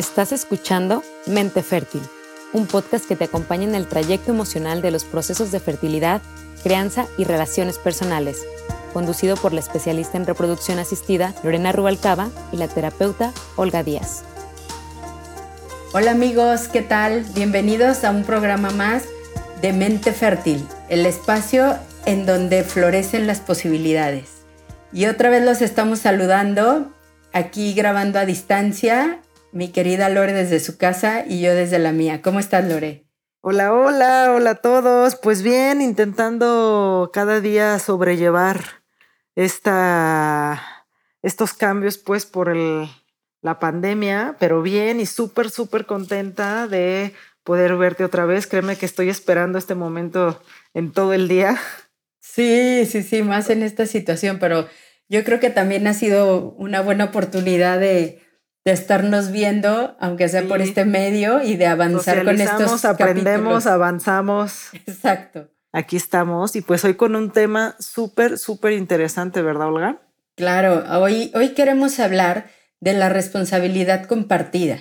Estás escuchando Mente Fértil, un podcast que te acompaña en el trayecto emocional de los procesos de fertilidad, crianza y relaciones personales, conducido por la especialista en reproducción asistida Lorena Rubalcaba y la terapeuta Olga Díaz. Hola amigos, ¿qué tal? Bienvenidos a un programa más de Mente Fértil, el espacio en donde florecen las posibilidades. Y otra vez los estamos saludando, aquí grabando a distancia mi querida Lore desde su casa y yo desde la mía. ¿Cómo estás, Lore? Hola, hola, hola a todos. Pues bien, intentando cada día sobrellevar esta, estos cambios, pues por el, la pandemia, pero bien y súper, súper contenta de poder verte otra vez. Créeme que estoy esperando este momento en todo el día. Sí, sí, sí, más en esta situación, pero yo creo que también ha sido una buena oportunidad de de estarnos viendo, aunque sea por este medio, y de avanzar con estos aprendemos, avanzamos. Exacto. Aquí estamos y pues hoy con un tema súper, súper interesante, ¿verdad, Olga? Claro, hoy, hoy queremos hablar de la responsabilidad compartida.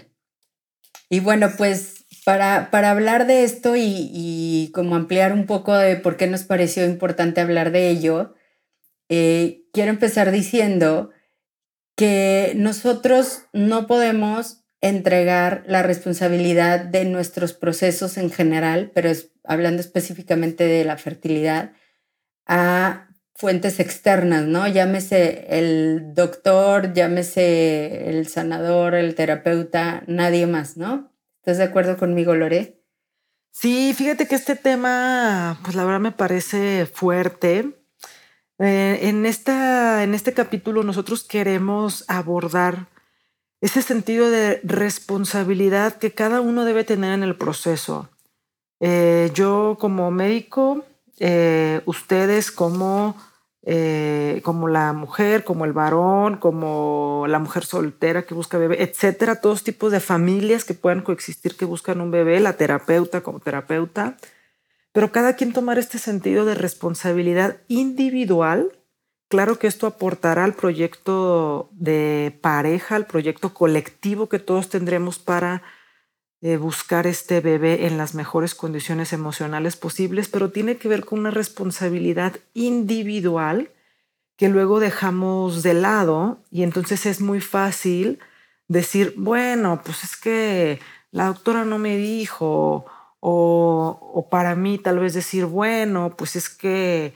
Y bueno, pues para, para hablar de esto y, y, como ampliar un poco de por qué nos pareció importante hablar de ello, eh, quiero empezar diciendo que nosotros no podemos entregar la responsabilidad de nuestros procesos en general, pero hablando específicamente de la fertilidad, a fuentes externas, ¿no? Llámese el doctor, llámese el sanador, el terapeuta, nadie más, ¿no? ¿Estás de acuerdo conmigo, Lore? Sí, fíjate que este tema, pues la verdad me parece fuerte eh, en, esta, en este capítulo nosotros queremos abordar ese sentido de responsabilidad que cada uno debe tener en el proceso. Eh, yo como médico, eh, ustedes como, como la mujer, como el varón, como la mujer soltera que busca bebé, etcétera, todos tipos de familias que puedan coexistir que buscan un bebé, la terapeuta como terapeuta pero cada quien tomar este sentido de responsabilidad individual. Claro que esto aportará al proyecto de pareja, al proyecto colectivo que todos tendremos para eh, buscar este bebé en las mejores condiciones emocionales posibles, pero tiene que ver con una responsabilidad individual que luego dejamos de lado y entonces es muy fácil decir, bueno, pues es que la doctora no me dijo o, para mí tal vez decir, bueno, pues es que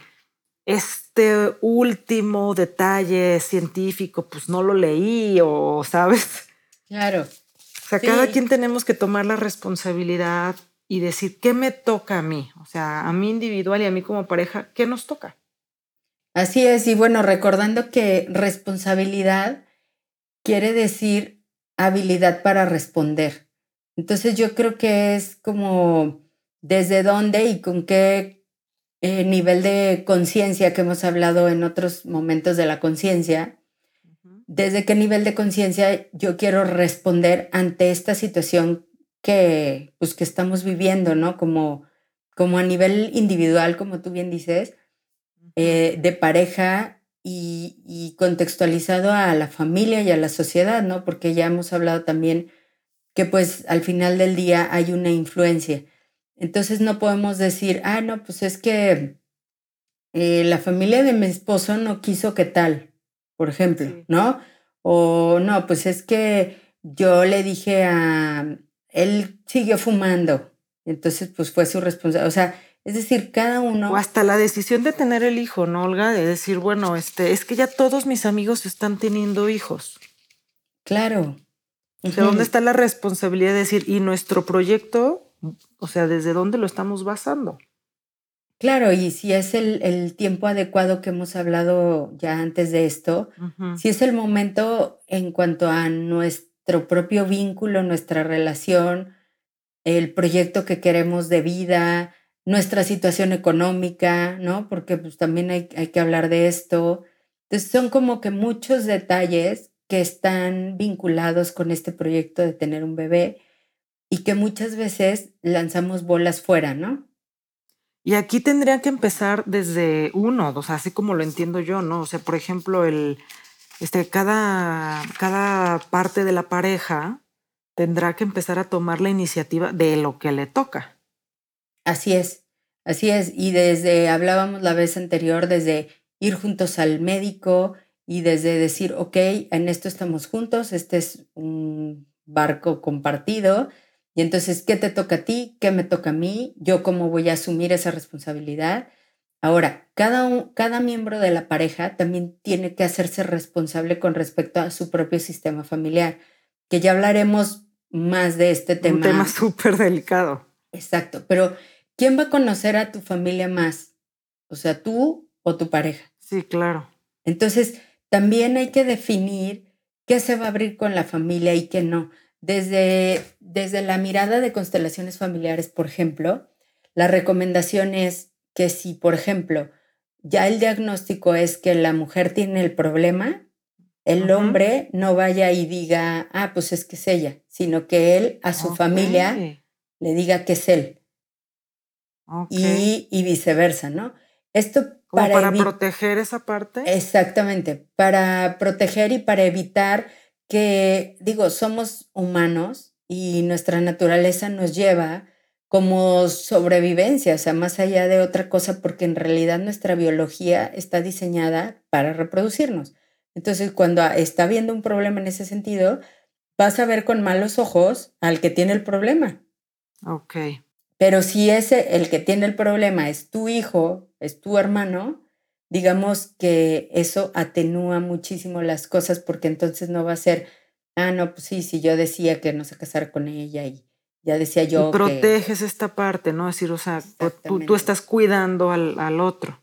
este último detalle científico, pues no lo leí o, ¿sabes? Claro. O sea, cada quien tenemos que tomar la responsabilidad y decir, ¿qué me toca a mí? O sea, a mí individual y a mí como pareja, ¿qué nos toca? Así es, y bueno, recordando que responsabilidad quiere decir habilidad para responder. Entonces yo creo que es como desde dónde y con qué eh, nivel de conciencia que hemos hablado en otros momentos de la conciencia, desde qué nivel de conciencia yo quiero responder ante esta situación que, pues, que estamos viviendo, ¿no? Como, como a nivel individual, como tú bien dices, eh, de pareja y, y, contextualizado a la familia y a la sociedad, ¿no? Porque ya hemos hablado también que pues al final del día hay una influencia. Entonces no podemos decir, ah, no, pues es que eh, la familia de mi esposo no quiso que tal, por ejemplo, ¿no? O no, pues es que yo le dije a, él siguió fumando, entonces pues fue su responsabilidad. O sea, es decir, cada uno... O hasta la decisión de tener el hijo, ¿no, Olga? De decir, bueno, este, es que ya todos mis amigos están teniendo hijos. Claro, ¿De dónde está la responsabilidad de decir, y nuestro proyecto, o sea, desde dónde lo estamos basando? Claro, y si es el, tiempo adecuado que hemos hablado ya antes de esto, si es el momento en cuanto a nuestro propio vínculo, nuestra relación, el proyecto que queremos de vida, nuestra situación económica, ¿no? Porque pues también hay, hay que hablar de esto. Entonces son como que muchos detalles que están vinculados con este proyecto de tener un bebé y que muchas veces lanzamos bolas fuera, ¿no? Y aquí tendría que empezar desde uno, o sea, así como lo entiendo yo, ¿no? O sea, por ejemplo, el, este, cada, cada parte de la pareja tendrá que empezar a tomar la iniciativa de lo que le toca. Así es, así es. Y desde, hablábamos la vez anterior, desde ir juntos al médico y desde decir, ok, en esto estamos juntos, este es un barco compartido. Y entonces, ¿qué te toca a ti? ¿Qué me toca a mí? ¿Yo cómo voy a asumir esa responsabilidad? Ahora, cada, cada miembro de la pareja también tiene que hacerse responsable con respecto a su propio sistema familiar, que ya hablaremos más de este tema. Un tema súper delicado. Exacto, pero ¿quién va a conocer a tu familia más? O sea, tú o tu pareja. Sí, claro. Entonces, también hay que definir qué se va a abrir con la familia y qué no. Desde, desde la mirada de constelaciones familiares, por ejemplo, la recomendación es que si, por ejemplo, ya el diagnóstico es que la mujer tiene el problema, el hombre no vaya y diga, ah, pues es que es ella, sino que él a su familia le diga que es él. Y, y, viceversa, ¿no? Esto para, para proteger esa parte. Exactamente, para proteger y para evitar que, digo, somos humanos y nuestra naturaleza nos lleva como sobrevivencia, o sea, más allá de otra cosa, porque en realidad nuestra biología está diseñada para reproducirnos. Entonces, cuando está habiendo un problema en ese sentido, vas a ver con malos ojos al que tiene el problema. Ok. Pero si ese, el que tiene el problema es tu hijo, es tu hermano, digamos que eso atenúa muchísimo las cosas porque entonces no va a ser, ah, no, pues sí, si yo decía que no se casara con ella y ya decía yo. Y proteges esta parte, ¿no? Es decir, o sea, tú, tú, estás cuidando al, al otro.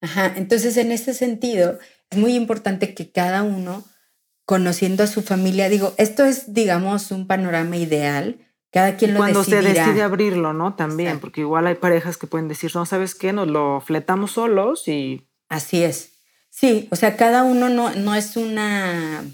Ajá, entonces en ese sentido, es muy importante que cada uno, conociendo a su familia, digo, esto es, digamos, un panorama ideal. Cada quien lo Cuando se decide abrirlo, ¿no? También, porque igual hay parejas que pueden decir, no, ¿sabes qué? Nos lo fletamos solos y... Así es. Sí, o sea, cada uno no, no es una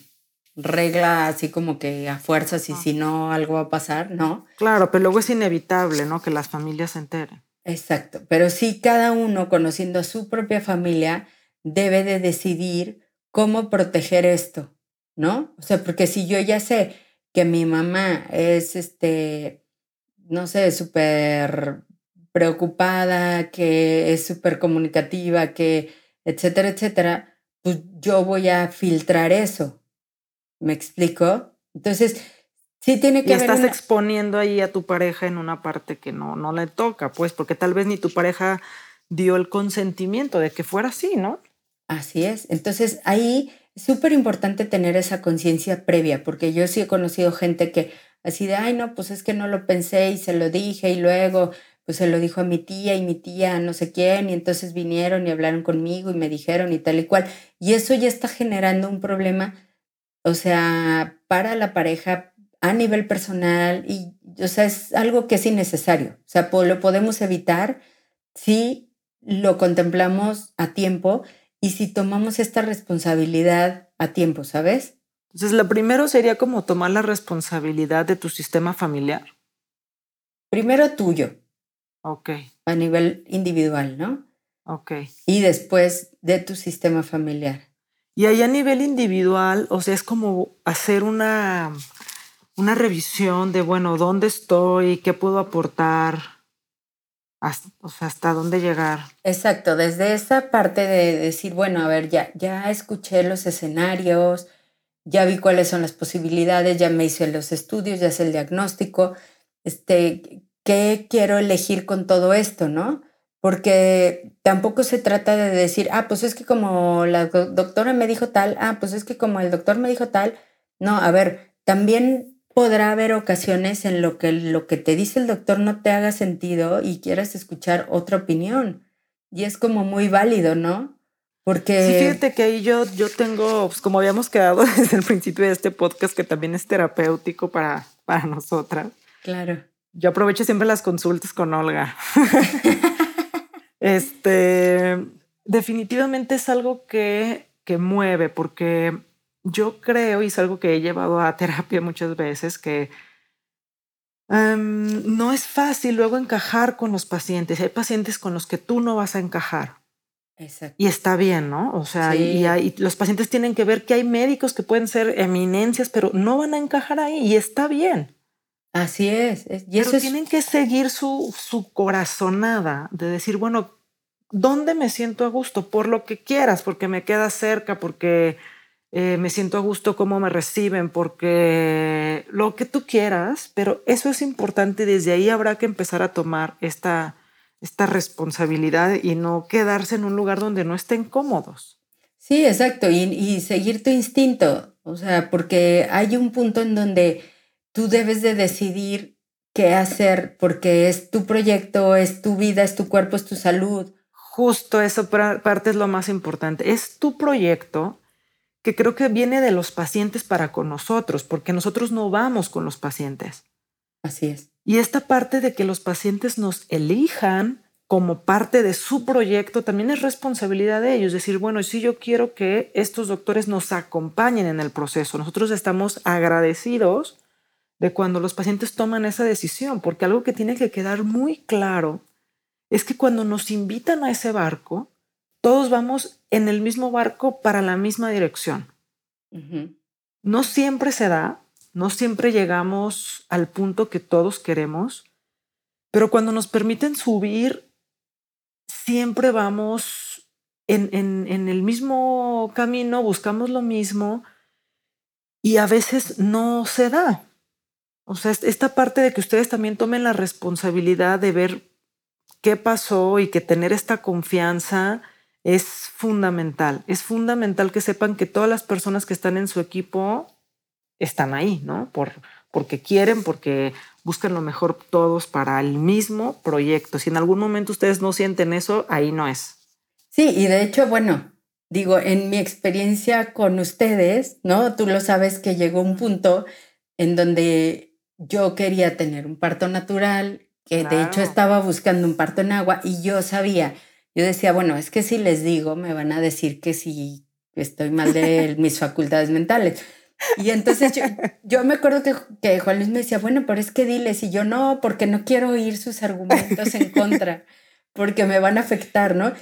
regla así como que a fuerzas y si no algo va a pasar, ¿no? Claro, pero luego es inevitable, ¿no? Que las familias se enteren. Exacto, pero sí cada uno conociendo a su propia familia debe de decidir cómo proteger esto, ¿no? O sea, porque si yo ya sé que mi mamá es, este, no sé, súper preocupada, que es súper comunicativa, que, etcétera, etcétera, pues yo voy a filtrar eso. ¿Me explico? Entonces, sí tiene que y estás exponiendo ahí a tu pareja en una parte que no, no le toca, pues, porque tal vez ni tu pareja dio el consentimiento de que fuera así, ¿no? Así es. Entonces ahí súper importante tener esa conciencia previa, porque yo sí he conocido gente que así de, ay, no, pues es que no lo pensé y se lo dije y luego pues se lo dijo a mi tía y mi tía no sé quién y entonces vinieron y hablaron conmigo y me dijeron y tal y cual. Y eso ya está generando un problema, o sea, para la pareja a nivel personal y, o sea, es algo que es innecesario. O sea, lo podemos evitar si lo contemplamos a tiempo y si tomamos esta responsabilidad a tiempo, ¿sabes? Entonces, lo primero sería como tomar la responsabilidad de tu sistema familiar. Primero tuyo. Ok. A nivel individual, ¿no? Ok. Y después de tu sistema familiar. Y ahí a nivel individual, o sea, es como hacer una, una revisión de, bueno, ¿dónde estoy? ¿Qué puedo aportar? Hasta, o hasta dónde llegar. Exacto, desde esa parte de decir, bueno, a ver, ya, ya escuché los escenarios, ya vi cuáles son las posibilidades, ya me hice los estudios, ya sé el diagnóstico, este, ¿qué quiero elegir con todo esto, no? Porque tampoco se trata de decir, ah, pues es que como la doctora me dijo tal, ah, pues es que como el doctor me dijo tal, no, a ver, también podrá haber ocasiones en lo que lo que te dice el doctor no te haga sentido y quieras escuchar otra opinión. Y es como muy válido, ¿no? Porque... Sí, fíjate que ahí yo, yo tengo, pues como habíamos quedado desde el principio de este podcast, que también es terapéutico para, para nosotras. Claro. Yo aprovecho siempre las consultas con Olga. este, definitivamente es algo que, que mueve, porque yo creo, y es algo que he llevado a terapia muchas veces, que em, no es fácil luego encajar con los pacientes. Hay pacientes con los que tú no vas a encajar. Exacto. Y está bien, ¿no? O sea, y, los pacientes tienen que ver que hay médicos que pueden ser eminencias, pero no van a encajar ahí y está bien. Así es. Y eso tienen que seguir su, su corazonada de decir, bueno, ¿dónde me siento a gusto? Por lo que quieras, porque me queda cerca, porque eh, me siento a gusto cómo me reciben, porque lo que tú quieras, pero eso es importante y desde ahí habrá que empezar a tomar esta, esta responsabilidad y no quedarse en un lugar donde no estén cómodos. Sí, exacto, y, y seguir tu instinto, o sea, porque hay un punto en donde tú debes de decidir qué hacer porque es tu proyecto, es tu vida, es tu cuerpo, es tu salud. Justo eso parte es lo más importante. Es tu proyecto que creo que viene de los pacientes para con nosotros, porque nosotros no vamos con los pacientes. Así es. Y esta parte de que los pacientes nos elijan como parte de su proyecto también es responsabilidad de ellos. Decir, bueno, si yo quiero que estos doctores nos acompañen en el proceso, nosotros estamos agradecidos de cuando los pacientes toman esa decisión, porque algo que tiene que quedar muy claro es que cuando nos invitan a ese barco, todos vamos en el mismo barco para la misma dirección. No siempre se da, no siempre llegamos al punto que todos queremos, pero cuando nos permiten subir, siempre vamos en, en el mismo camino, buscamos lo mismo y a veces no se da. O sea, esta parte de que ustedes también tomen la responsabilidad de ver qué pasó y que tener esta confianza es fundamental. Es fundamental que sepan que todas las personas que están en su equipo están ahí, ¿no? Por, porque quieren, porque buscan lo mejor todos para el mismo proyecto. Si en algún momento ustedes no sienten eso, ahí no es. Sí, y de hecho, bueno, digo, en mi experiencia con ustedes, ¿no? Tú lo sabes que llegó un punto en donde yo quería tener un parto natural, que de hecho estaba buscando un parto en agua y yo sabía, yo decía, bueno, es que si les digo, me van a decir que si estoy mal de mis facultades mentales. Y entonces yo, me acuerdo que, que, Juan Luis me decía, bueno, pero es que diles, y yo no, porque no quiero oír sus argumentos en contra, porque me van a afectar, ¿no?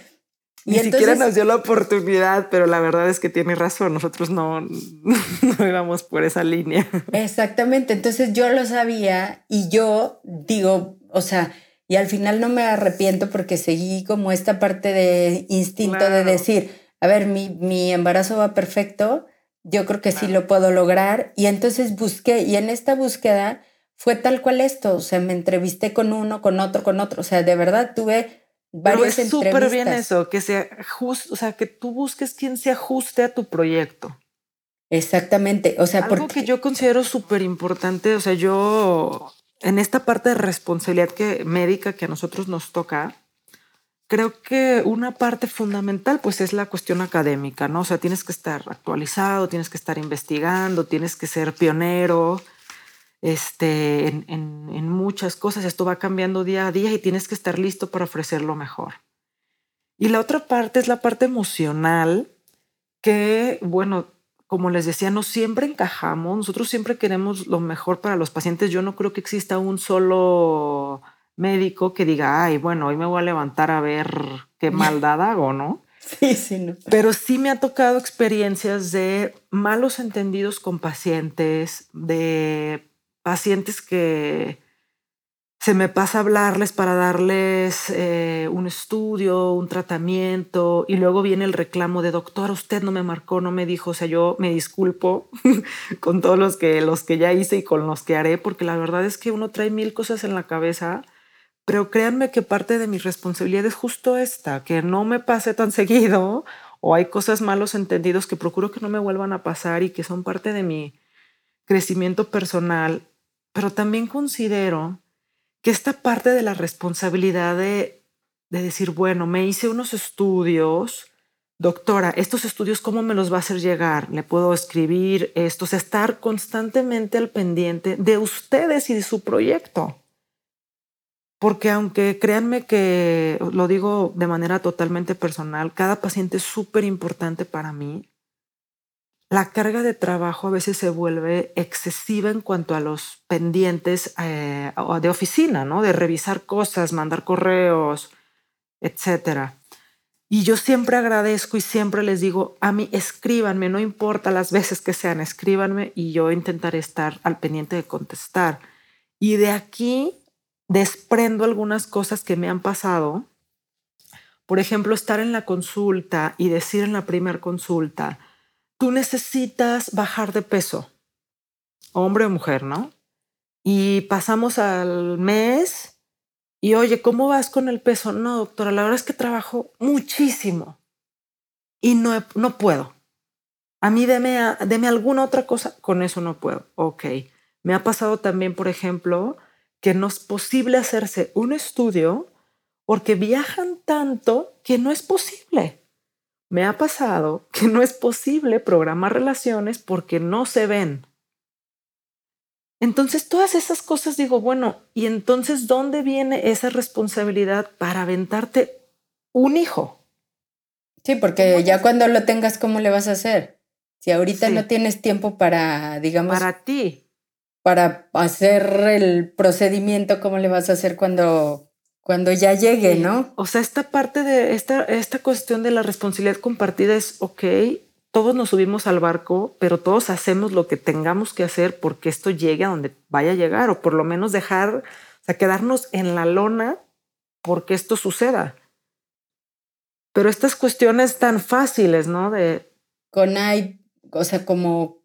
Ni siquiera nos dio la oportunidad, pero la verdad es que tiene razón, nosotros no, no íbamos por esa línea. Exactamente, entonces yo lo sabía y yo digo, o sea, y al final no me arrepiento porque seguí como esta parte de instinto de decir, a ver, mi, mi, embarazo va perfecto, yo creo que sí lo puedo lograr. Y entonces busqué, y en esta búsqueda fue tal cual esto, o sea, me entrevisté con uno, con otro, con otro, o sea, de verdad tuve varias Pero es súper bien eso, que sea justo, o sea, que tú busques quien se ajuste a tu proyecto. Exactamente, o sea, algo que yo considero súper importante, o sea, yo en esta parte de responsabilidad que, médica que a nosotros nos toca, creo que una parte fundamental pues es la cuestión académica, ¿no? O sea, tienes que estar actualizado, tienes que estar investigando, tienes que ser pionero, este, en, muchas cosas. Esto va cambiando día a día y tienes que estar listo para ofrecer lo mejor. Y la otra parte es la parte emocional, que, bueno, como les decía, no siempre encajamos. Nosotros siempre queremos lo mejor para los pacientes. Yo no creo que exista un solo médico que diga, ay, bueno, hoy me voy a levantar a ver qué maldad hago, ¿no? Sí, sí. No. Pero sí me ha tocado experiencias de malos entendidos con pacientes, de pacientes que se me pasa hablarles para darles eh, un estudio, un tratamiento, y luego viene el reclamo de doctor, usted no me marcó, no me dijo, o sea, yo me disculpo con todos los que, los que ya hice y con los que haré, porque la verdad es que uno trae mil cosas en la cabeza, pero créanme que parte de mi responsabilidad es justo esta, que no me pase tan seguido, o hay cosas malos entendidos que procuro que no me vuelvan a pasar y que son parte de mi crecimiento personal pero también considero que esta parte de la responsabilidad de, decir, bueno, me hice unos estudios, doctora, estos estudios, ¿cómo me los va a hacer llegar? ¿Le puedo escribir estos? Estar constantemente al pendiente de ustedes y de su proyecto. Porque aunque créanme que lo digo de manera totalmente personal, cada paciente es súper importante para mí la carga de trabajo a veces se vuelve excesiva en cuanto a los pendientes eh, de oficina, ¿no? De revisar cosas, mandar correos, etcétera. Y yo siempre agradezco y siempre les digo, a mí escríbanme, no importa las veces que sean, escríbanme y yo intentaré estar al pendiente de contestar. Y de aquí desprendo algunas cosas que me han pasado. Por ejemplo, estar en la consulta y decir en la primera consulta, tú necesitas bajar de peso, hombre o mujer, ¿no? Y pasamos al mes y oye, ¿cómo vas con el peso? No, doctora, la verdad es que trabajo muchísimo y no, no puedo. A mí deme, deme alguna otra cosa, con eso no puedo. Ok. Me ha pasado también, por ejemplo, que no es posible hacerse un estudio porque viajan tanto que no es posible. Me ha pasado que no es posible programar relaciones porque no se ven. Entonces, todas esas cosas digo, bueno, ¿y entonces dónde viene esa responsabilidad para aventarte un hijo? Sí, porque ya cuando lo tengas, ¿cómo le vas a hacer? Si ahorita no tienes tiempo para, digamos... Para ti. Para hacer el procedimiento, ¿cómo le vas a hacer cuando, cuando ya llegue, no? O sea, esta parte de esta, esta cuestión de la responsabilidad compartida es, ok, todos nos subimos al barco, pero todos hacemos lo que tengamos que hacer porque esto llegue a donde vaya a llegar, o por lo menos dejar, o sea, quedarnos en la lona porque esto suceda. Pero estas cuestiones tan fáciles, ¿no? De... Con hay, o sea, como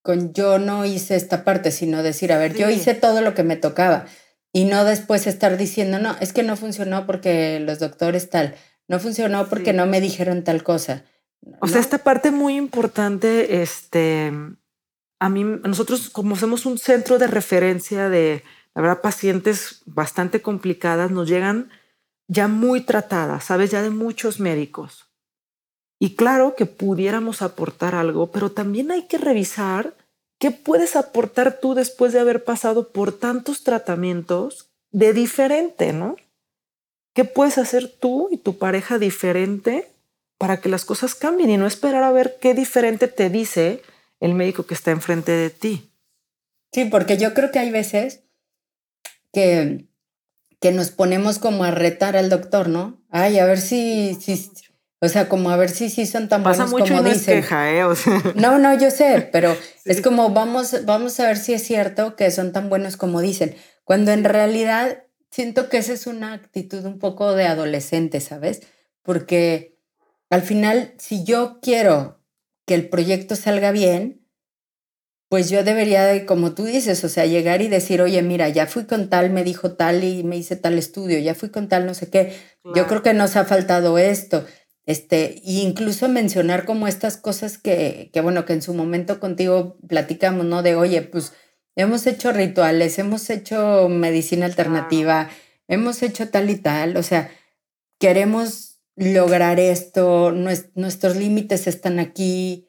con yo no hice esta parte, sino decir, a ver, yo hice todo lo que me tocaba y no después estar diciendo, no, es que no funcionó porque los doctores tal, no funcionó porque no me dijeron tal cosa. O sea, esta parte muy importante, este, a mí, nosotros como somos un centro de referencia de, la verdad, pacientes bastante complicadas, nos llegan ya muy tratadas, sabes, ya de muchos médicos. Y claro que pudiéramos aportar algo, pero también hay que revisar qué puedes aportar tú después de haber pasado por tantos tratamientos de diferente, ¿no? ¿Qué puedes hacer tú y tu pareja diferente para que las cosas cambien y no esperar a ver qué diferente te dice el médico que está enfrente de ti. Sí, porque yo creo que hay veces que, que nos ponemos como a retar al doctor, ¿no? Ay, a ver si, si o sea, como a ver si sí son tan buenos como no dicen. queja, ¿eh? No, no, yo sé, pero es como vamos, vamos a ver si es cierto que son tan buenos como dicen. Cuando en realidad siento que esa es una actitud un poco de adolescente, ¿sabes? Porque al final, si yo quiero que el proyecto salga bien, pues yo debería de, como tú dices, o sea, llegar y decir, oye, mira, ya fui con tal, me dijo tal y me hice tal estudio, ya fui con tal, no sé qué. Yo creo que nos ha faltado esto. Este, e incluso mencionar como estas cosas que, que, bueno, que en su momento contigo platicamos, ¿no? De, oye, pues hemos hecho rituales, hemos hecho medicina alternativa, hemos hecho tal y tal, o sea, queremos lograr esto, nuestros límites están aquí,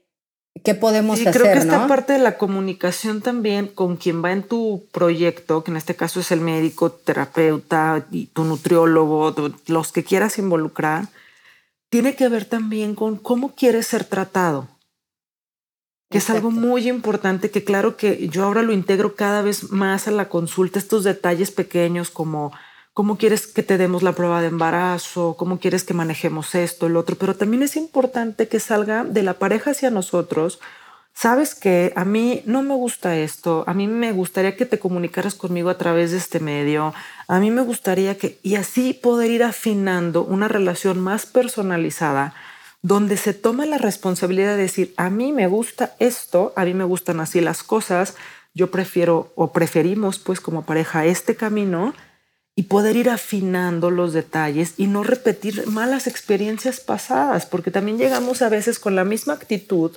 ¿qué podemos sí, hacer? Creo que esta parte de la comunicación también con quien va en tu proyecto, que en este caso es el médico, terapeuta, y tu nutriólogo, los que quieras involucrar, tiene que ver también con cómo quieres ser tratado. Que es algo muy importante que claro que yo ahora lo integro cada vez más a la consulta, estos detalles pequeños como cómo quieres que te demos la prueba de embarazo, cómo quieres que manejemos esto, el otro, pero también es importante que salga de la pareja hacia nosotros. Sabes que a mí no me gusta esto, a mí me gustaría que te comunicaras conmigo a través de este medio, a mí me gustaría que, y así poder ir afinando una relación más personalizada, donde se toma la responsabilidad de decir, a mí me gusta esto, a mí me gustan así las cosas, yo prefiero o preferimos pues como pareja este camino, y poder ir afinando los detalles y no repetir malas experiencias pasadas, porque también llegamos a veces con la misma actitud,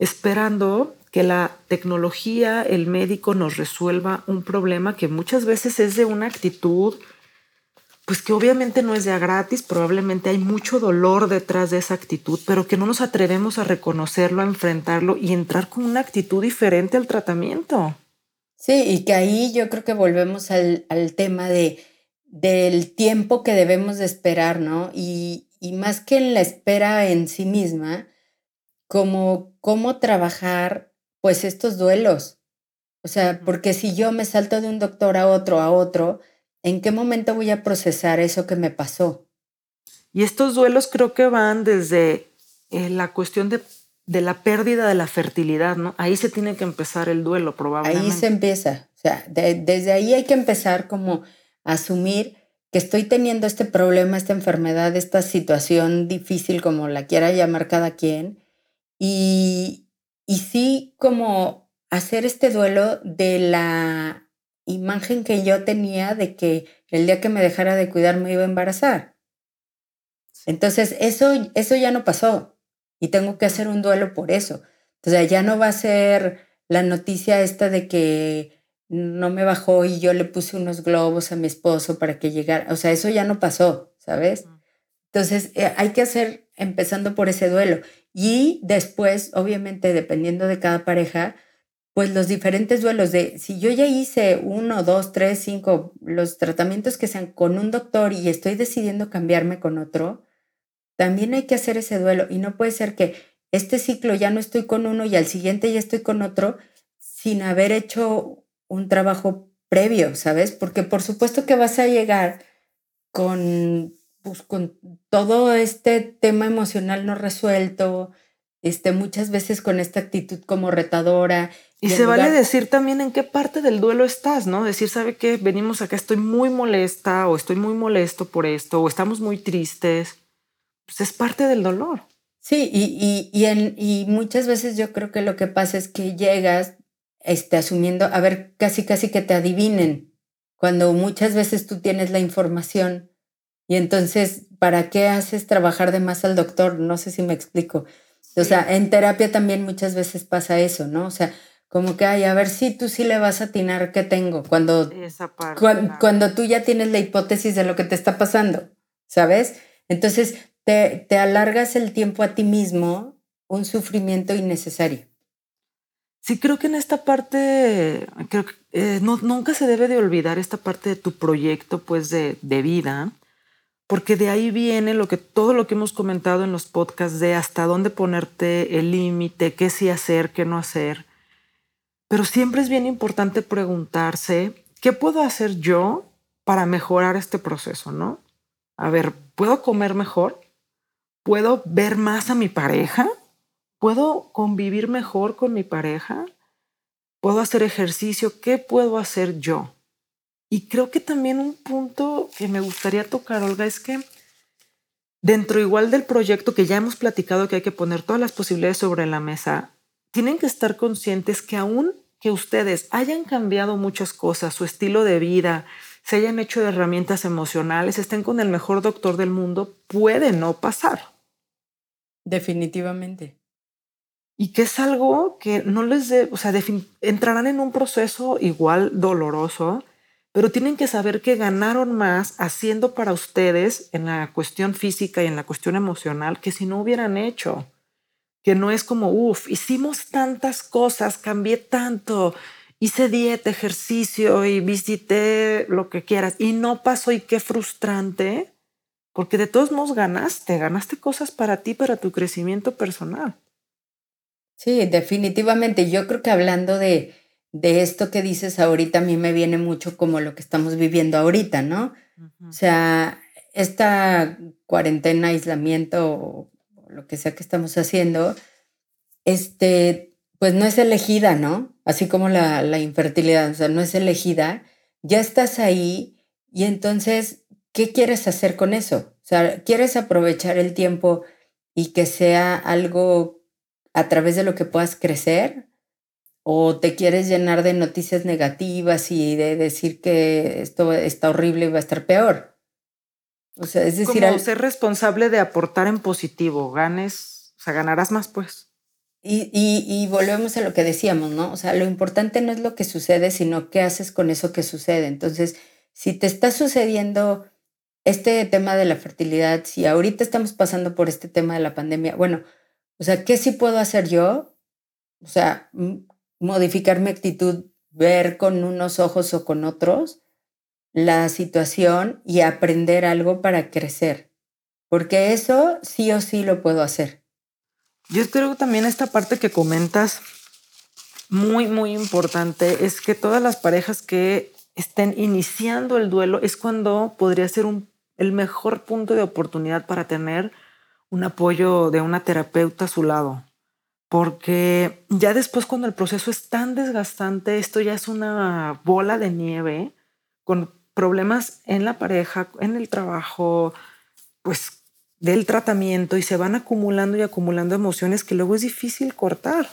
esperando que la tecnología, el médico nos resuelva un problema que muchas veces es de una actitud, pues que obviamente no es de a gratis, probablemente hay mucho dolor detrás de esa actitud, pero que no nos atrevemos a reconocerlo, a enfrentarlo y entrar con una actitud diferente al tratamiento. Sí, y que ahí yo creo que volvemos al, tema de, del tiempo que debemos de esperar, ¿no? Y, más que en la espera en sí misma, como cómo trabajar pues estos duelos. O sea, porque si yo me salto de un doctor a otro, a otro, ¿en qué momento voy a procesar eso que me pasó? Y estos duelos creo que van desde eh, la cuestión de de la pérdida de la fertilidad, ¿no? Ahí se tiene que empezar el duelo, probablemente. Ahí se empieza, O sea, desde ahí hay que empezar como a asumir que estoy teniendo este problema, esta enfermedad, esta situación difícil, como la quiera llamar cada quien, y, y sí como hacer este duelo de la imagen que yo tenía de que el día que me dejara de cuidar me iba a embarazar. Entonces, eso, eso ya no pasó y tengo que hacer un duelo por eso. Entonces, ya no va a ser la noticia esta de que no me bajó y yo le puse unos globos a mi esposo para que llegara. O sea, eso ya no pasó, ¿sabes? Entonces, eh, hay que hacer empezando por ese duelo. Y después, obviamente, dependiendo de cada pareja, pues los diferentes duelos de si yo ya hice uno, dos, tres, cinco, los tratamientos que sean con un doctor y estoy decidiendo cambiarme con otro, también hay que hacer ese duelo y no puede ser que este ciclo ya no estoy con uno y al siguiente ya estoy con otro sin haber hecho un trabajo previo, ¿sabes? Porque por supuesto que vas a llegar con, pues, con todo este tema emocional no resuelto, este, muchas veces con esta actitud como retadora. Y, se vale decir también en qué parte del duelo estás, ¿no? Decir, ¿sabe qué? Venimos acá, estoy muy molesta o estoy muy molesto por esto o estamos muy tristes pues es parte del dolor. Sí, y, y, en, y muchas veces yo creo que lo que pasa es que llegas este, asumiendo, a ver, casi casi que te adivinen, cuando muchas veces tú tienes la información y entonces, ¿para qué haces trabajar de más al doctor? No sé si me explico. O sea, en terapia también muchas veces pasa eso, ¿no? O sea, como que, ay, a ver si tú sí le vas a atinar qué tengo, cuando, cuando tú ya tienes la hipótesis de lo que te está pasando, ¿sabes? Entonces, te, alargas el tiempo a ti mismo un sufrimiento innecesario. Sí, creo que en esta parte, creo que eh, nunca se debe de olvidar esta parte de tu proyecto, pues, de, de, vida, porque de ahí viene lo que, todo lo que hemos comentado en los podcasts de hasta dónde ponerte el límite, qué sí hacer, qué no hacer. Pero siempre es bien importante preguntarse, ¿qué puedo hacer yo para mejorar este proceso, no? A ver, ¿puedo comer mejor? ¿Puedo ver más a mi pareja? ¿Puedo convivir mejor con mi pareja? ¿Puedo hacer ejercicio? ¿Qué puedo hacer yo? Y creo que también un punto que me gustaría tocar, Olga, es que dentro igual del proyecto que ya hemos platicado que hay que poner todas las posibilidades sobre la mesa, tienen que estar conscientes que aún que ustedes hayan cambiado muchas cosas, su estilo de vida, se hayan hecho de herramientas emocionales, estén con el mejor doctor del mundo, puede no pasar. Definitivamente. Y que es algo que no les de, o sea, entrarán en un proceso igual doloroso, pero tienen que saber que ganaron más haciendo para ustedes en la cuestión física y en la cuestión emocional que si no hubieran hecho. Que no es como, uff, hicimos tantas cosas, cambié tanto, hice dieta, ejercicio y visité lo que quieras y no pasó y qué frustrante, porque de todos modos ganaste, ganaste cosas para ti, para tu crecimiento personal. Sí, definitivamente. Yo creo que hablando de, de esto que dices ahorita, a mí me viene mucho como lo que estamos viviendo ahorita, ¿no? O sea, esta cuarentena, aislamiento, o lo que sea que estamos haciendo, este, pues no es elegida, ¿no? Así como la, la infertilidad, o sea, no es elegida, ya estás ahí y entonces, ¿qué quieres hacer con eso? O sea, ¿quieres aprovechar el tiempo y que sea algo a través de lo que puedas crecer? ¿O te quieres llenar de noticias negativas y de decir que esto está horrible y va a estar peor? O sea, es decir, al... ser responsable de aportar en positivo, ganes, o sea, ganarás más pues. Y, y, volvemos a lo que decíamos, ¿no? O sea, lo importante no es lo que sucede, sino qué haces con eso que sucede. Entonces, si te está sucediendo este tema de la fertilidad, si ahorita estamos pasando por este tema de la pandemia, bueno, o sea, ¿qué sí puedo hacer yo? O sea, modificar mi actitud, ver con unos ojos o con otros la situación y aprender algo para crecer. Porque eso sí o sí lo puedo hacer. Yo creo también esta parte que comentas, muy, muy importante, es que todas las parejas que estén iniciando el duelo es cuando podría ser un, el mejor punto de oportunidad para tener un apoyo de una terapeuta a su lado. Porque ya después cuando el proceso es tan desgastante, esto ya es una bola de nieve con problemas en la pareja, en el trabajo, pues del tratamiento y se van acumulando y acumulando emociones que luego es difícil cortar.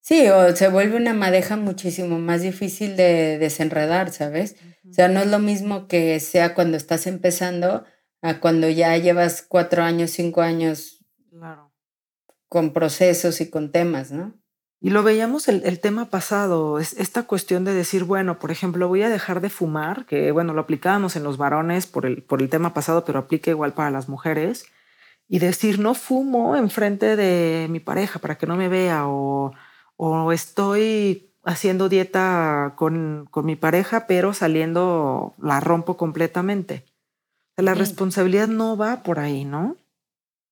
Sí, o se vuelve una madeja muchísimo más difícil de desenredar, ¿sabes? O sea, no es lo mismo que sea cuando estás empezando a cuando ya llevas cuatro años, cinco años con procesos y con temas, ¿no? Y lo veíamos el, tema pasado, es esta cuestión de decir, bueno, por ejemplo, voy a dejar de fumar, que bueno, lo aplicábamos en los varones por el, por el tema pasado, pero aplica igual para las mujeres, y decir, no fumo enfrente de mi pareja para que no me vea, o o estoy haciendo dieta con, mi pareja, pero saliendo la rompo completamente. La responsabilidad no va por ahí, ¿no?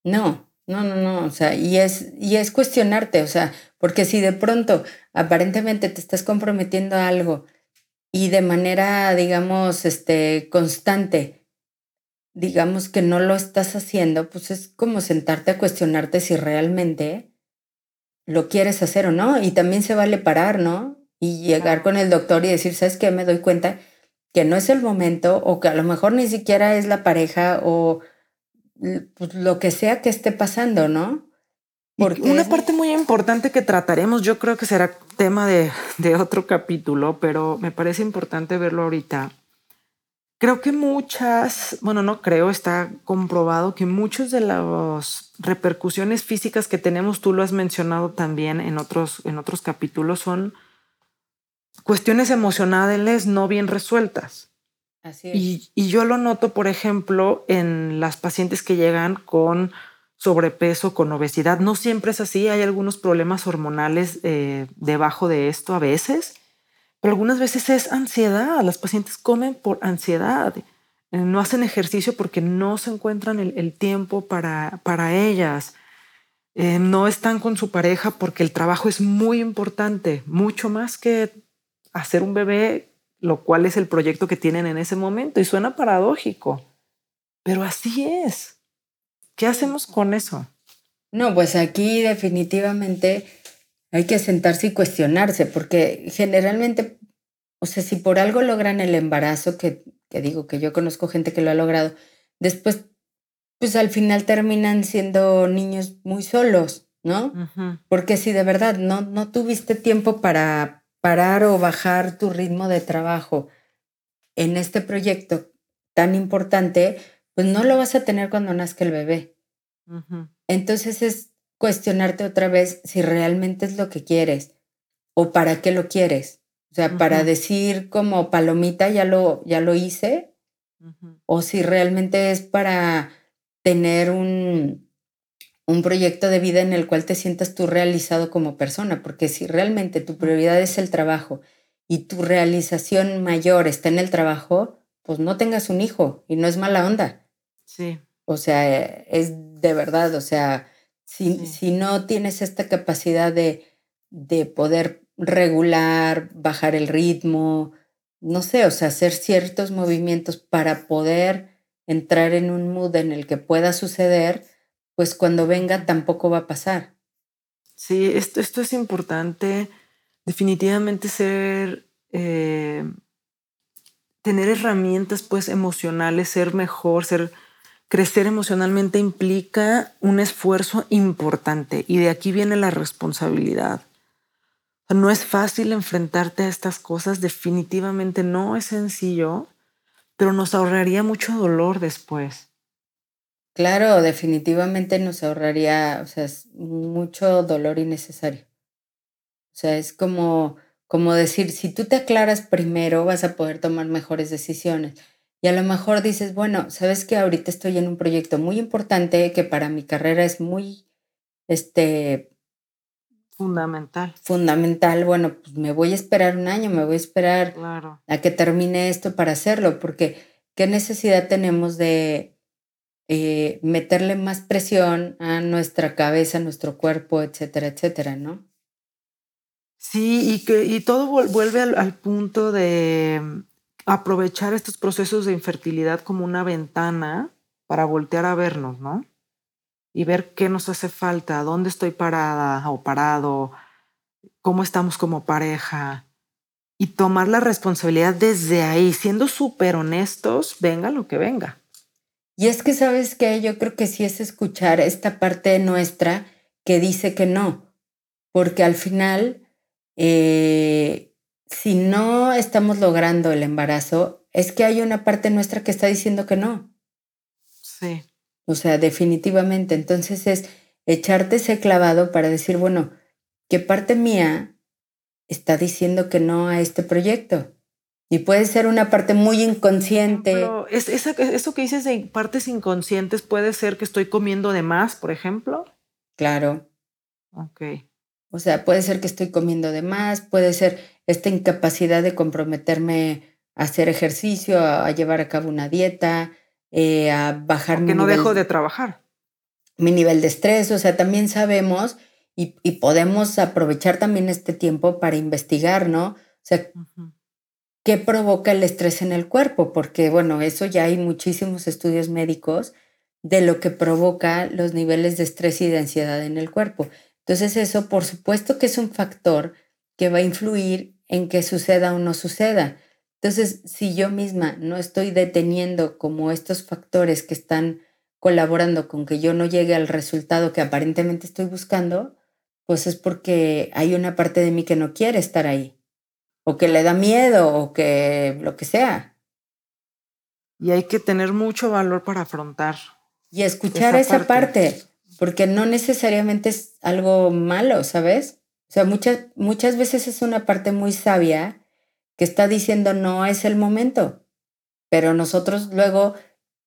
No, no, no, no. O sea, y es, y es cuestionarte, o sea, porque si de pronto aparentemente te estás comprometiendo a algo y de manera, digamos, este, constante, digamos que no lo estás haciendo, pues es como sentarte a cuestionarte si realmente lo quieres hacer o no. Y también se vale parar, ¿no? Y llegar con el doctor y decir, ¿sabes qué? Me doy cuenta que no es el momento o que a lo mejor ni siquiera es la pareja o pues, lo que sea que esté pasando, ¿no? Porque una parte muy importante que trataremos, yo creo que será tema de, de otro capítulo, pero me parece importante verlo ahorita, Creo que muchas, bueno, no creo, está comprobado que muchas de las repercusiones físicas que tenemos, tú lo has mencionado también en otros, en otros capítulos, son cuestiones emocionales no bien resueltas. Y, yo lo noto, por ejemplo, en las pacientes que llegan con sobrepeso, con obesidad. No siempre es así, hay algunos problemas hormonales eh, debajo de esto a veces pero algunas veces es ansiedad. Las pacientes comen por ansiedad. Eh, no hacen ejercicio porque no se encuentran el, tiempo para, para ellas. Eh, no están con su pareja porque el trabajo es muy importante, mucho más que hacer un bebé, lo cual es el proyecto que tienen en ese momento. Y suena paradójico, pero así es. ¿Qué hacemos con eso? No, pues aquí definitivamente hay que sentarse y cuestionarse, porque generalmente, o sea, si por algo logran el embarazo, que, que digo que yo conozco gente que lo ha logrado, después, pues al final terminan siendo niños muy solos, ¿no? Porque si de verdad no, no tuviste tiempo para parar o bajar tu ritmo de trabajo en este proyecto tan importante, pues no lo vas a tener cuando nazca el bebé. Entonces es cuestionarte otra vez si realmente es lo que quieres o para qué lo quieres. O sea, para decir como palomita ya lo, ya lo hice o si realmente es para tener un, un proyecto de vida en el cual te sientas tú realizado como persona, porque si realmente tu prioridad es el trabajo y tu realización mayor está en el trabajo, pues no tengas un hijo y no es mala onda. Sí. O sea, es de verdad, o sea, si, no tienes esta capacidad de, de poder regular, bajar el ritmo, no sé, o sea, hacer ciertos movimientos para poder entrar en un mood en el que pueda suceder, pues cuando venga tampoco va a pasar. Sí, esto, esto es importante, definitivamente ser, eh, tener herramientas pues emocionales, ser mejor, ser crecer emocionalmente implica un esfuerzo importante y de aquí viene la responsabilidad. No es fácil enfrentarte a estas cosas, definitivamente no es sencillo, pero nos ahorraría mucho dolor después. Claro, definitivamente nos ahorraría, o sea, mucho dolor innecesario. O sea, es como, como decir, si tú te aclaras primero, vas a poder tomar mejores decisiones. Y a lo mejor dices, bueno, sabes que ahorita estoy en un proyecto muy importante que para mi carrera es muy, este... Fundamental. Fundamental. Bueno, pues me voy a esperar un año, me voy a esperar a que termine esto para hacerlo, porque ¿qué necesidad tenemos de eh, meterle más presión a nuestra cabeza, a nuestro cuerpo, etcétera, etcétera, ¿no? Sí, y que y todo vuelve al punto de aprovechar estos procesos de infertilidad como una ventana para voltear a vernos, ¿no? y ver qué nos hace falta, dónde estoy parada o parado, cómo estamos como pareja y tomar la responsabilidad desde ahí, siendo súper honestos, venga lo que venga. Y es que, ¿sabes que Yo creo que sí es escuchar esta parte nuestra que dice que no, porque al final, eh, si no estamos logrando el embarazo, es que hay una parte nuestra que está diciendo que no. Sí. O sea, definitivamente. Entonces es echarte ese clavado para decir, bueno, ¿qué parte mía está diciendo que no a este proyecto? Y puede ser una parte muy inconsciente. Pero es, eso que dices de partes inconscientes puede ser que estoy comiendo de más, por ejemplo. Claro. Ok. O sea, puede ser que estoy comiendo de más, puede ser esta incapacidad de comprometerme a hacer ejercicio, a, llevar a cabo una dieta, eh, a bajar mi no dejo de trabajar. Mi nivel de estrés, o sea, también sabemos y, podemos aprovechar también este tiempo para investigar, ¿no? O sea, ¿qué provoca el estrés en el cuerpo? Porque, bueno, eso ya hay muchísimos estudios médicos de lo que provoca los niveles de estrés y de ansiedad en el cuerpo. Entonces eso, por supuesto que es un factor que va a influir en que suceda o no suceda. Entonces, si yo misma no estoy deteniendo como estos factores que están colaborando con que yo no llegue al resultado que aparentemente estoy buscando, pues es porque hay una parte de mí que no quiere estar ahí, o que le da miedo, o que lo que sea. Y hay que tener mucho valor para afrontar y escuchar esa, parte. porque no necesariamente es algo malo, ¿sabes? O sea, muchas, muchas veces es una parte muy sabia que está diciendo no es el momento, pero nosotros luego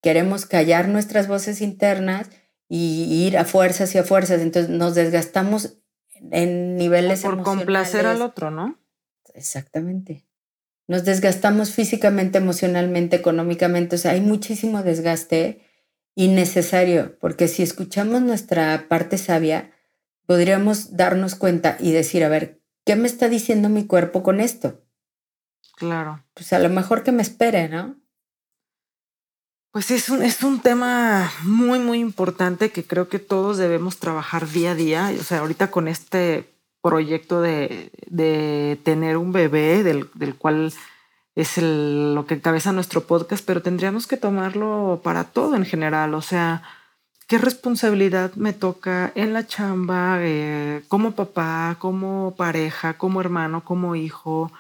queremos callar nuestras voces internas y ir a fuerzas y a fuerzas, entonces nos desgastamos en niveles por complacer al otro, ¿no? Exactamente. Nos desgastamos físicamente, emocionalmente, económicamente, o sea, hay muchísimo desgaste innecesario, porque si escuchamos nuestra parte sabia, podríamos darnos cuenta y decir, a ver, ¿qué me está diciendo mi cuerpo con esto? Claro. Pues a lo mejor que me espere, ¿no? Pues es un, es un tema muy, muy importante que creo que todos debemos trabajar día a día. O sea, ahorita con este proyecto de, de tener un bebé, del, del cual es lo que encabeza nuestro podcast, pero tendríamos que tomarlo para todo en general. O sea, ¿qué responsabilidad me toca en la chamba, eh, como papá, como pareja, como hermano, como hijo?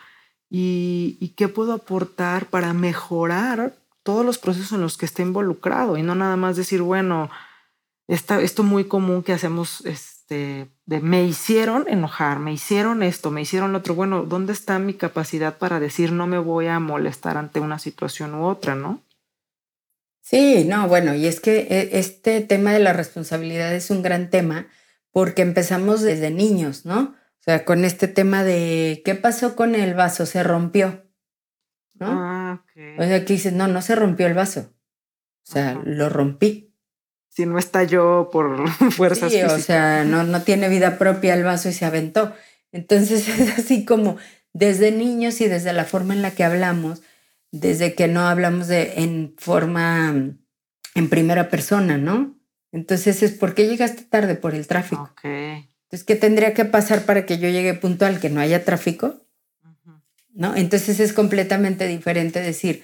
Y, y, qué puedo aportar para mejorar todos los procesos en los que esté involucrado y no nada más decir, bueno, esta, esto muy común que hacemos este, de me hicieron enojar, me hicieron esto, me hicieron lo otro. Bueno, ¿dónde está mi capacidad para decir no me voy a molestar ante una situación u otra, no? Sí, no, bueno, y es que eh, este tema de la responsabilidad es un gran tema porque empezamos desde niños, ¿no? O sea, con este tema de ¿qué pasó con el vaso? Se rompió, ¿no? Ah, O sea, que dices, no, no se rompió el vaso. O sea, lo rompí si no estalló por fuerzas sí, O sea, no, no tiene vida propia el vaso y se aventó. Entonces es así como desde niños y desde la forma en la que hablamos, desde que no hablamos de en forma en primera persona, ¿no? Entonces es ¿por qué llegaste tarde por el tráfico? Entonces, ¿qué tendría que pasar para que yo llegue puntual? Que no haya tráfico, ¿no? Entonces es completamente diferente decir,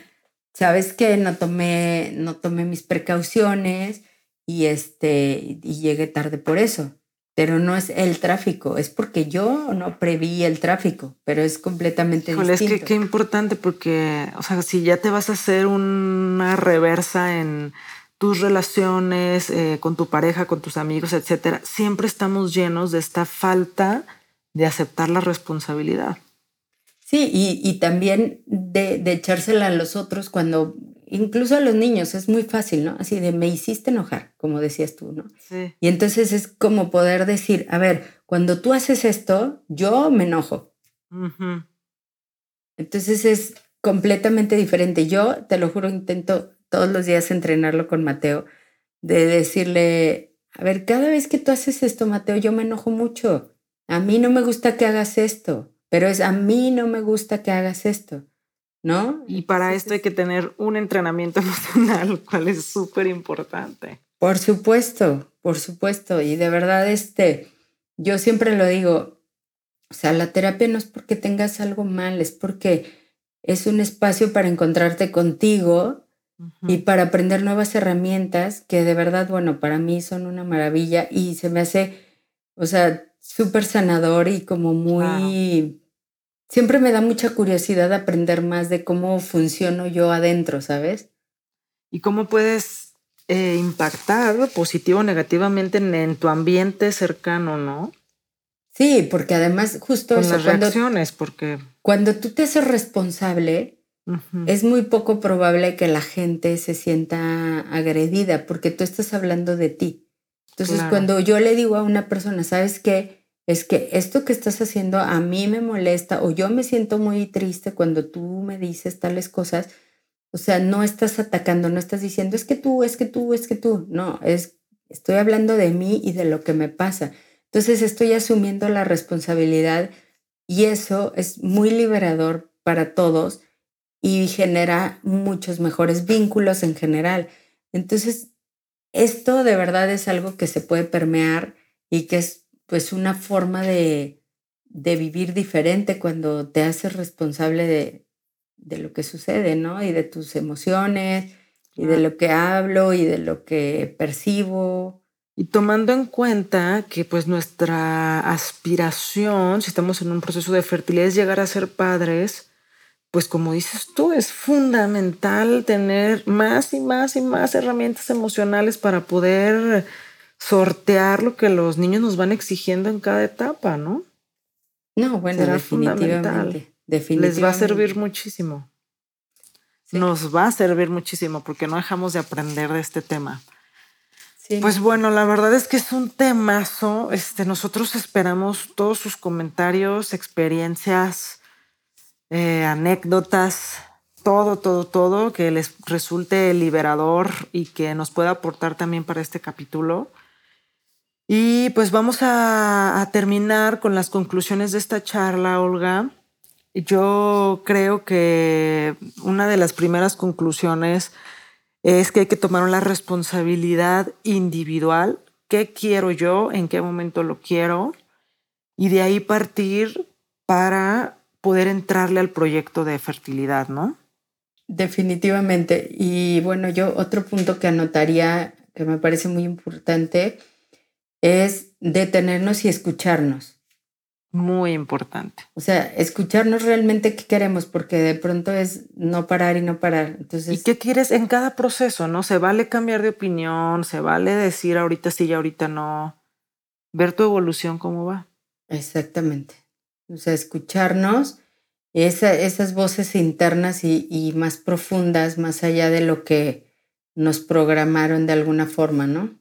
¿sabes qué? No tomé, no tomé mis precauciones, y, este, y llegué tarde por eso. Pero no es el tráfico, es porque yo no preví el tráfico, pero es completamente distinto. Es que qué importante porque, o sea, si ya te vas a hacer una reversa en tus relaciones eh, con tu pareja, con tus amigos, etcétera, siempre estamos llenos de esta falta de aceptar la responsabilidad. Sí, y, y también de, de, echársela a los otros cuando incluso a los niños es muy fácil, ¿no? Así de me hiciste enojar, como decías tú, ¿no? Sí. Y entonces es como poder decir, a ver, cuando tú haces esto, yo me enojo. Entonces es completamente diferente. Yo, te lo juro, intento todos los días entrenarlo con Mateo, de decirle, a ver, cada vez que tú haces esto, Mateo, yo me enojo mucho. A mí no me gusta que hagas esto, pero es a mí no me gusta que hagas esto. ¿No? Y para esto hay que tener un entrenamiento emocional, cual es súper importante. Por supuesto, por supuesto. Y de verdad, este, yo siempre lo digo, o sea, la terapia no es porque tengas algo mal, es porque es un espacio para encontrarte contigo y para aprender nuevas herramientas que de verdad, bueno, para mí son una maravilla y se me hace, o sea, súper sanador y como muy... Siempre me da mucha curiosidad aprender más de cómo funciono yo adentro, ¿sabes? Y cómo puedes eh, impactar positivo o negativamente en, tu ambiente cercano, ¿no? Sí, porque además justo Con las reacciones, porque... Cuando tú te haces responsable, es muy poco probable que la gente se sienta agredida porque tú estás hablando de ti. Entonces, cuando yo le digo a una persona, ¿sabes qué? Es que esto que estás haciendo a mí me molesta o yo me siento muy triste cuando tú me dices tales cosas. O sea, no estás atacando, no estás diciendo, es que tú, es que tú, es que tú. No, es, estoy hablando de mí y de lo que me pasa. Entonces, estoy asumiendo la responsabilidad y eso es muy liberador para todos y genera muchos mejores vínculos en general. Entonces, esto de verdad es algo que se puede permear y que es pues una forma de, de vivir diferente cuando te haces responsable de, de, lo que sucede, ¿no? Y de tus emociones, y de lo que hablo, y de lo que percibo. Y tomando en cuenta que pues nuestra aspiración, si estamos en un proceso de fertilidad, es llegar a ser padres, pues como dices tú, es fundamental tener más y más y más herramientas emocionales para poder sortear lo que los niños nos van exigiendo en cada etapa, ¿no? No, bueno, definitivamente, Les va a servir muchísimo. Nos va a servir muchísimo porque no dejamos de aprender de este tema. Pues bueno, la verdad es que es un temazo. Este, nosotros esperamos todos sus comentarios, experiencias, eh, anécdotas, todo, todo, todo que les resulte liberador y que nos pueda aportar también para este capítulo. Y pues vamos a, terminar con las conclusiones de esta charla, Olga. Yo creo que una de las primeras conclusiones es que hay que tomar una responsabilidad individual. ¿Qué quiero yo? ¿En qué momento lo quiero? Y de ahí partir para poder entrarle al proyecto de fertilidad, ¿no? Definitivamente. Y bueno, yo otro punto que anotaría que me parece muy importante es detenernos y escucharnos. Muy importante. O sea, escucharnos realmente qué queremos, porque de pronto es no parar y no parar. Entonces, ¿Y qué quieres en cada proceso? ¿No? Se vale cambiar de opinión, se vale decir ahorita sí y ahorita no. Ver tu evolución cómo va. Exactamente o sea, escucharnos, esas voces internas y, más profundas, más allá de lo que nos programaron de alguna forma, ¿no?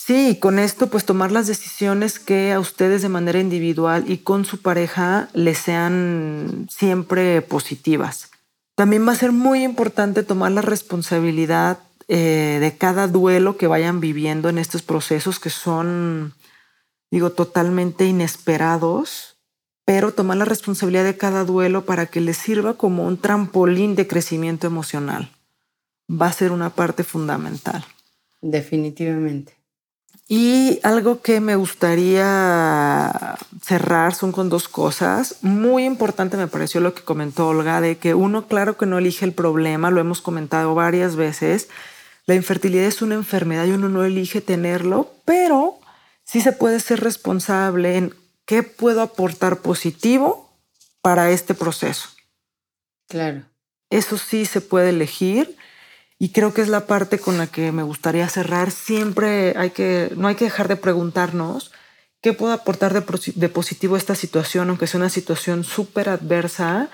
Sí, con esto pues tomar las decisiones que a ustedes de manera individual y con su pareja les sean siempre positivas. También va a ser muy importante tomar la responsabilidad eh, de cada duelo que vayan viviendo en estos procesos que son, digo, totalmente inesperados pero tomar la responsabilidad de cada duelo para que les sirva como un trampolín de crecimiento emocional. Va a ser una parte fundamental. Definitivamente. Y algo que me gustaría cerrar son con dos cosas. Muy importante me pareció lo que comentó Olga, de que uno, claro que no elige el problema, lo hemos comentado varias veces. La infertilidad es una enfermedad y uno no elige tenerlo, pero sí se puede ser responsable en ¿Qué puedo aportar positivo para este proceso? Claro. Eso sí se puede elegir y creo que es la parte con la que me gustaría cerrar. Siempre hay que, no hay que dejar de preguntarnos qué puedo aportar de, positivo a esta situación, aunque sea una situación súper adversa,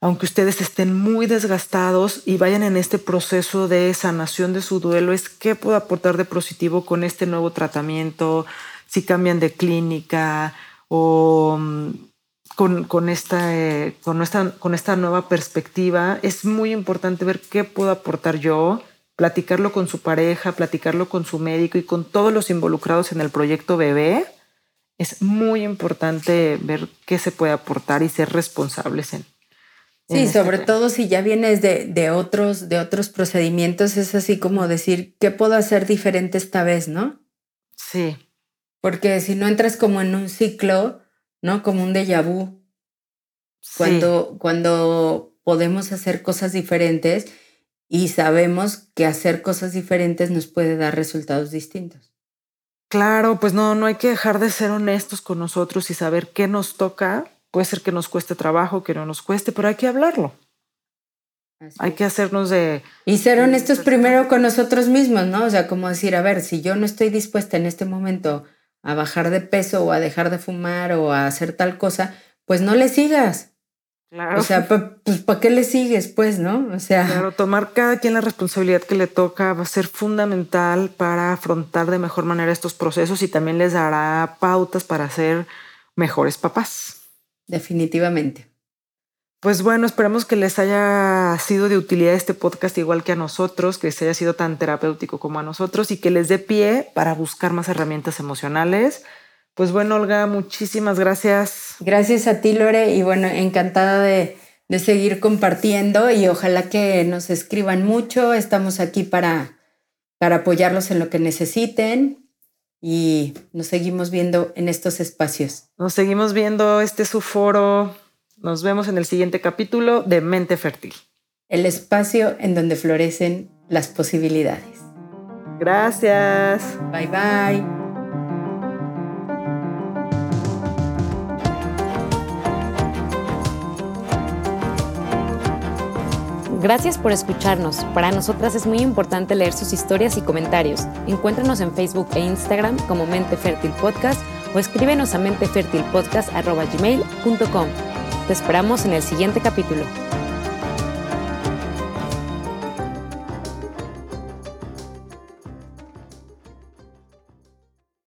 aunque ustedes estén muy desgastados y vayan en este proceso de sanación de su duelo, es qué puedo aportar de positivo con este nuevo tratamiento, si cambian de clínica o mm, con, esta, eh, con, con esta nueva perspectiva, es muy importante ver qué puedo aportar yo, platicarlo con su pareja, platicarlo con su médico y con todos los involucrados en el proyecto bebé. Es muy importante ver qué se puede aportar y ser responsables en, Sí, este sobre todo si ya vienes de, de, otros, de otros procedimientos, es así como decir, ¿qué puedo hacer diferente esta vez, no? Sí. Porque si no entras como en un ciclo, ¿no? Como un déjà vu. Cuando, cuando podemos hacer cosas diferentes y sabemos que hacer cosas diferentes nos puede dar resultados distintos. Claro, pues no, no hay que dejar de ser honestos con nosotros y saber qué nos toca. Puede ser que nos cueste trabajo, que no nos cueste, pero hay que hablarlo. hay que hacernos de... Y ser honestos primero con nosotros mismos, ¿no? O sea, como decir, a ver, si yo no estoy dispuesta en este momento a bajar de peso o a dejar de fumar o a hacer tal cosa, pues no le sigas. O sea, pues ¿para qué le sigues, pues, no? O sea. Claro, tomar cada quien la responsabilidad que le toca va a ser fundamental para afrontar de mejor manera estos procesos y también les dará pautas para ser mejores papás. Definitivamente. Pues bueno, esperamos que les haya sido de utilidad este podcast igual que a nosotros, que les haya sido tan terapéutico como a nosotros y que les dé pie para buscar más herramientas emocionales pues bueno, Olga, muchísimas gracias. Gracias a ti, Lore, y bueno, encantada de, seguir compartiendo y ojalá que nos escriban mucho. Estamos aquí para, para apoyarlos en lo que necesiten y nos seguimos viendo en estos espacios. Nos seguimos viendo, este es su foro. Nos vemos en el siguiente capítulo de Mente Fértil. El espacio en donde florecen las posibilidades. Gracias. Bye bye. Gracias por escucharnos. Para nosotras es muy importante leer sus historias y comentarios. Encuéntranos en Facebook e Instagram como Mente Fértil Podcast o escríbenos a mentefertilpodcast.gmail.com. Te esperamos en el siguiente capítulo.